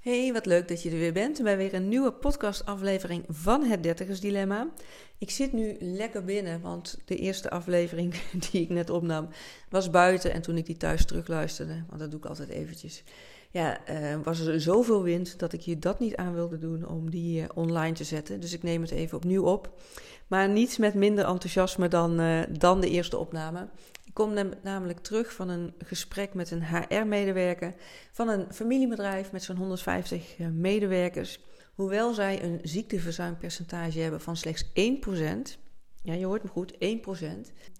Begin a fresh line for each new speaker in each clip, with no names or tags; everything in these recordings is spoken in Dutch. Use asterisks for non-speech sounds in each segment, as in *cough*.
Hey, wat leuk dat je er weer bent bij weer een nieuwe podcastaflevering van het Dertigers Dilemma. Ik zit nu lekker binnen, want de eerste aflevering *laughs* die ik net opnam was buiten. En toen ik die thuis terugluisterde, want dat doe ik altijd eventjes, ja, uh, was er zoveel wind dat ik je dat niet aan wilde doen om die uh, online te zetten. Dus ik neem het even opnieuw op. Maar niets met minder enthousiasme dan, uh, dan de eerste opname. Ik kom namelijk terug van een gesprek met een HR-medewerker van een familiebedrijf met zo'n 150 medewerkers. Hoewel zij een ziekteverzuimpercentage hebben van slechts 1%. Ja, je hoort me goed, 1%.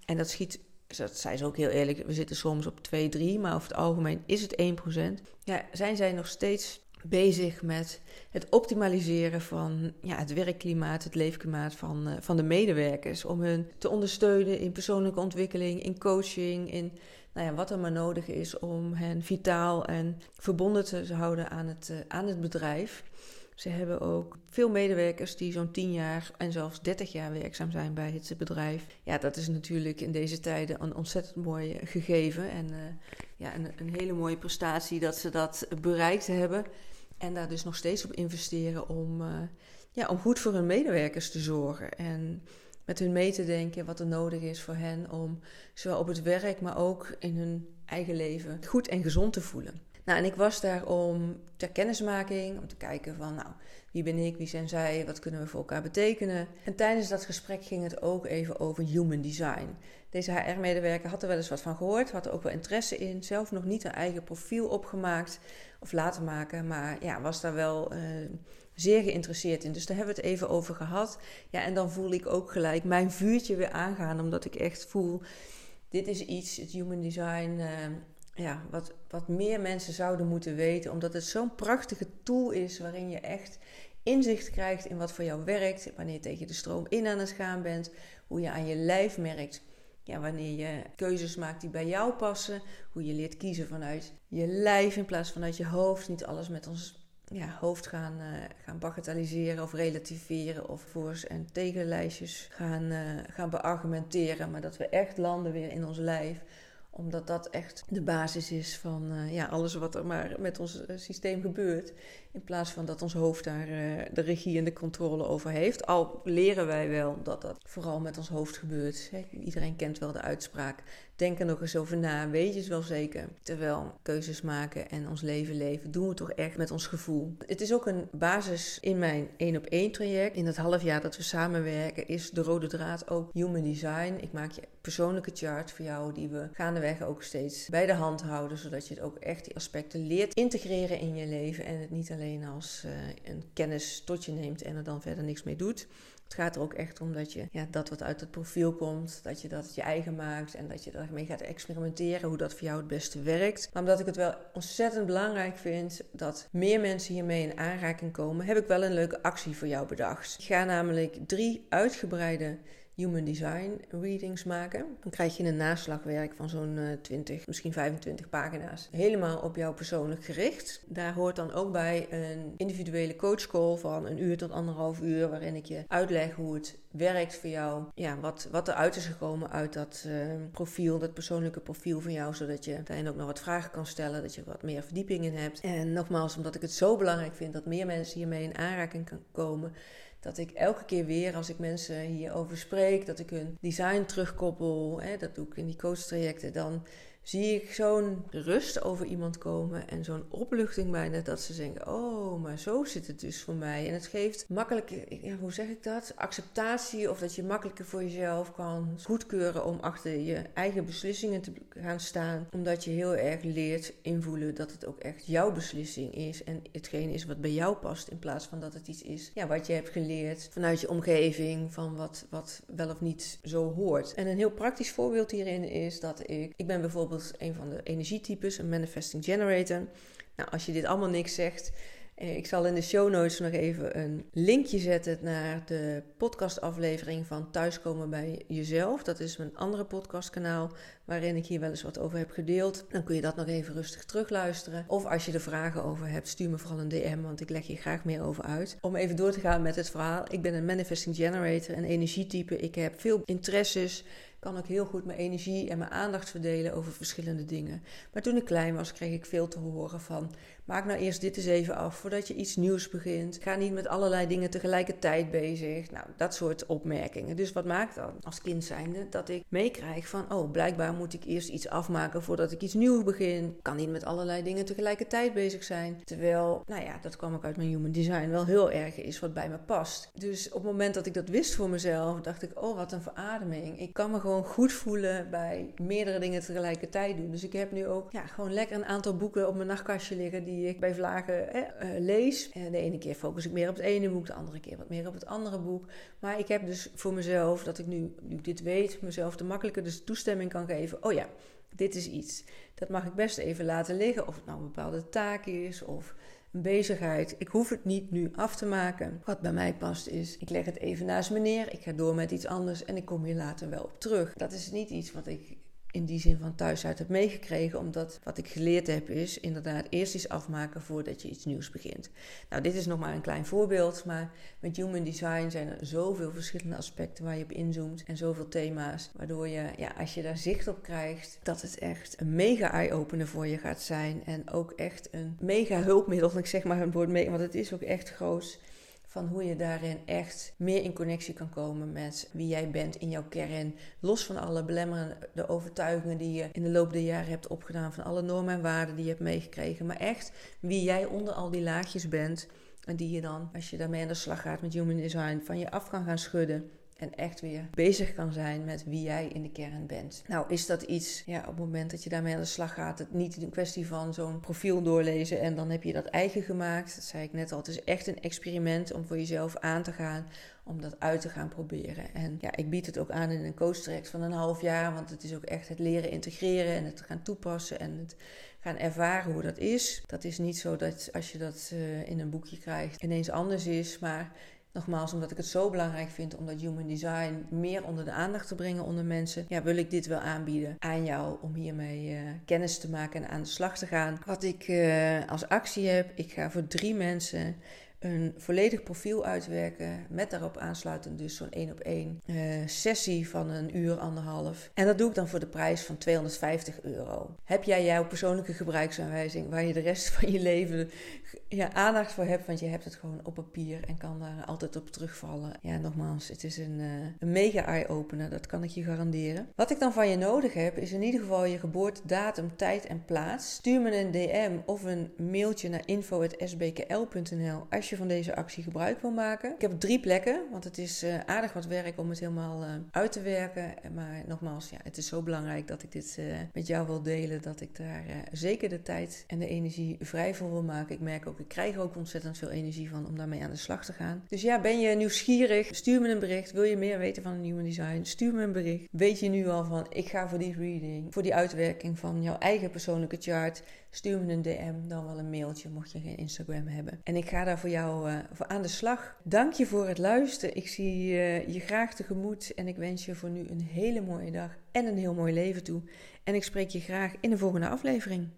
En dat schiet dat zei ze ook heel eerlijk, we zitten soms op 2, 3, maar over het algemeen is het 1%. Ja, zijn zij nog steeds bezig met het optimaliseren van ja, het werkklimaat, het leefklimaat van, uh, van de medewerkers. Om hun te ondersteunen in persoonlijke ontwikkeling, in coaching, in nou ja, wat er maar nodig is om hen vitaal en verbonden te houden aan het, uh, aan het bedrijf. Ze hebben ook veel medewerkers die zo'n 10 jaar en zelfs 30 jaar werkzaam zijn bij het bedrijf. Ja, dat is natuurlijk in deze tijden een ontzettend mooi gegeven. En uh, ja, een, een, hele mooie prestatie dat ze dat bereikt hebben. En daar dus nog steeds op investeren om, uh, ja, om goed voor hun medewerkers te zorgen. En met hun mee te denken wat er nodig is voor hen om zowel op het werk, maar ook in hun eigen leven goed en gezond te voelen. Nou, en ik was daar om ter kennismaking, om te kijken van, nou, wie ben ik, wie zijn zij, wat kunnen we voor elkaar betekenen. En tijdens dat gesprek ging het ook even over human design. Deze HR-medewerker had er wel eens wat van gehoord, had er ook wel interesse in, zelf nog niet een eigen profiel opgemaakt of laten maken, maar ja, was daar wel uh, zeer geïnteresseerd in. Dus daar hebben we het even over gehad. Ja, en dan voel ik ook gelijk mijn vuurtje weer aangaan, omdat ik echt voel, dit is iets, het human design... Uh, ja, wat, wat meer mensen zouden moeten weten. Omdat het zo'n prachtige tool is waarin je echt inzicht krijgt in wat voor jou werkt. Wanneer je tegen de stroom in aan het gaan bent. Hoe je aan je lijf merkt. Ja, wanneer je keuzes maakt die bij jou passen. Hoe je leert kiezen vanuit je lijf in plaats van uit je hoofd. Niet alles met ons ja, hoofd gaan, uh, gaan bagatelliseren of relativeren. Of voor's en tegenlijstjes gaan, uh, gaan beargumenteren. Maar dat we echt landen weer in ons lijf omdat dat echt de basis is van uh, ja, alles wat er maar met ons uh, systeem gebeurt. In plaats van dat ons hoofd daar uh, de regie en de controle over heeft. Al leren wij wel dat dat vooral met ons hoofd gebeurt. Iedereen kent wel de uitspraak. Denk er nog eens over na, weet je het wel zeker. Terwijl keuzes maken en ons leven leven, doen we toch echt met ons gevoel. Het is ook een basis in mijn één op één traject. In het half jaar dat we samenwerken is de rode draad ook human design. Ik maak je persoonlijke chart voor jou die we gaandeweg ook steeds bij de hand houden. Zodat je het ook echt die aspecten leert integreren in je leven. En het niet alleen als uh, een kennis tot je neemt en er dan verder niks mee doet. Het gaat er ook echt om dat je ja, dat wat uit het profiel komt, dat je dat je eigen maakt en dat je daarmee gaat experimenteren hoe dat voor jou het beste werkt. Maar omdat ik het wel ontzettend belangrijk vind dat meer mensen hiermee in aanraking komen, heb ik wel een leuke actie voor jou bedacht. Ik ga namelijk drie uitgebreide Human Design readings maken. Dan krijg je een naslagwerk van zo'n 20, misschien 25 pagina's. Helemaal op jou persoonlijk gericht. Daar hoort dan ook bij een individuele coachcall van een uur tot anderhalf uur, waarin ik je uitleg hoe het werkt voor jou. Ja, wat, wat eruit is gekomen uit dat uh, profiel, dat persoonlijke profiel van jou, zodat je uiteindelijk ook nog wat vragen kan stellen, dat je wat meer verdieping in hebt. En nogmaals, omdat ik het zo belangrijk vind dat meer mensen hiermee in aanraking kan komen dat ik elke keer weer als ik mensen hierover spreek, dat ik hun design terugkoppel, hè, dat doe ik in die coachtrajecten, dan zie ik zo'n rust over iemand komen en zo'n opluchting bijna dat ze denken: Oh, maar zo zit het dus voor mij. En het geeft makkelijk, ja, hoe zeg ik dat? Acceptatie of dat je makkelijker voor jezelf kan goedkeuren om achter je eigen beslissingen te gaan staan. Omdat je heel erg leert invoelen dat het ook echt jouw beslissing is en hetgeen is wat bij jou past. In plaats van dat het iets is ja, wat je hebt geleerd vanuit je omgeving, van wat, wat wel of niet zo hoort. En een heel praktisch voorbeeld hierin is dat ik, ik ben bijvoorbeeld een van de energietypes, een manifesting generator. Nou, als je dit allemaal niks zegt, eh, ik zal in de show notes nog even een linkje zetten naar de podcastaflevering van Thuiskomen bij Jezelf. Dat is mijn andere podcastkanaal waarin ik hier wel eens wat over heb gedeeld. Dan kun je dat nog even rustig terugluisteren. Of als je er vragen over hebt, stuur me vooral een DM, want ik leg je graag meer over uit. Om even door te gaan met het verhaal. Ik ben een manifesting generator, een energietype. Ik heb veel interesses kan ook heel goed mijn energie en mijn aandacht verdelen over verschillende dingen. Maar toen ik klein was, kreeg ik veel te horen van Maak nou eerst dit eens even af voordat je iets nieuws begint. Ga niet met allerlei dingen tegelijkertijd bezig. Nou, dat soort opmerkingen. Dus wat maakt dan als kind zijnde dat ik meekrijg van... oh, blijkbaar moet ik eerst iets afmaken voordat ik iets nieuws begin. Kan niet met allerlei dingen tegelijkertijd bezig zijn. Terwijl, nou ja, dat kwam ook uit mijn human design, wel heel erg is wat bij me past. Dus op het moment dat ik dat wist voor mezelf, dacht ik... oh, wat een verademing. Ik kan me gewoon goed voelen bij meerdere dingen tegelijkertijd doen. Dus ik heb nu ook ja, gewoon lekker een aantal boeken op mijn nachtkastje liggen... die ik bij vlagen eh, lees. En de ene keer focus ik meer op het ene boek, de andere keer wat meer op het andere boek. Maar ik heb dus voor mezelf, dat ik nu, nu ik dit weet, mezelf de makkelijker dus toestemming kan geven. Oh ja, dit is iets. Dat mag ik best even laten liggen. Of het nou een bepaalde taak is of een bezigheid. Ik hoef het niet nu af te maken. Wat bij mij past is, ik leg het even naast me neer. Ik ga door met iets anders en ik kom hier later wel op terug. Dat is niet iets wat ik in die zin van thuis uit heb meegekregen. Omdat wat ik geleerd heb is inderdaad eerst iets afmaken voordat je iets nieuws begint. Nou, dit is nog maar een klein voorbeeld. Maar met human design zijn er zoveel verschillende aspecten waar je op inzoomt. En zoveel thema's. Waardoor je, ja, als je daar zicht op krijgt, dat het echt een mega eye-opener voor je gaat zijn. En ook echt een mega hulpmiddel. *laughs* Ik zeg maar een woord mee, want het is ook echt groot van hoe je daarin echt meer in connectie kan komen met wie jij bent in jouw kern. Los van alle belemmerende overtuigingen die je in de loop der jaren hebt opgedaan, van alle normen en waarden die je hebt meegekregen. Maar echt wie jij onder al die laagjes bent. En die je dan, als je daarmee aan de slag gaat met Human Design, van je af kan gaan schudden. En echt weer bezig kan zijn met wie jij in de kern bent. Nou, is dat iets, ja, op het moment dat je daarmee aan de slag gaat, het niet een kwestie van zo'n profiel doorlezen en dan heb je dat eigen gemaakt. Dat zei ik net al. Het is echt een experiment om voor jezelf aan te gaan, om dat uit te gaan proberen. En ja, ik bied het ook aan in een coach traject van een half jaar, want het is ook echt het leren integreren en het gaan toepassen en het gaan ervaren hoe dat is. Dat is niet zo dat als je dat uh, in een boekje krijgt ineens anders is, maar Nogmaals, omdat ik het zo belangrijk vind om dat human design meer onder de aandacht te brengen onder mensen, ja, wil ik dit wel aanbieden aan jou om hiermee uh, kennis te maken en aan de slag te gaan. Wat ik uh, als actie heb, ik ga voor drie mensen een volledig profiel uitwerken met daarop aansluitend dus zo'n één op één uh, sessie van een uur, anderhalf. En dat doe ik dan voor de prijs van 250 euro. Heb jij jouw persoonlijke gebruiksaanwijzing waar je de rest van je leven ja, aandacht voor hebt, want je hebt het gewoon op papier en kan daar altijd op terugvallen. Ja, nogmaals, het is een, uh, een mega eye-opener, dat kan ik je garanderen. Wat ik dan van je nodig heb, is in ieder geval je geboortedatum, tijd en plaats. Stuur me een DM of een mailtje naar info.sbkl.nl als van deze actie gebruik wil maken. Ik heb drie plekken, want het is uh, aardig wat werk om het helemaal uh, uit te werken. Maar nogmaals, ja, het is zo belangrijk dat ik dit met jou wil delen, dat ik daar zeker de tijd en de energie vrij voor wil maken. Ik merk ook ik krijg ook ontzettend veel energie van om daarmee aan de slag te gaan. Dus ja, ben je nieuwsgierig? Stuur me een bericht. Wil je meer weten van een nieuwe design? Stuur me een bericht. Weet je nu al van, ik ga voor die reading, voor die uitwerking van jouw eigen persoonlijke chart. Stuur me een DM, dan wel een mailtje, mocht je geen Instagram hebben. En ik ga daar voor jou voor aan de slag. Dank je voor het luisteren. Ik zie uh, je graag tegemoet en ik wens je voor nu een hele mooie dag en een heel mooi leven toe. En ik spreek je graag in de volgende aflevering.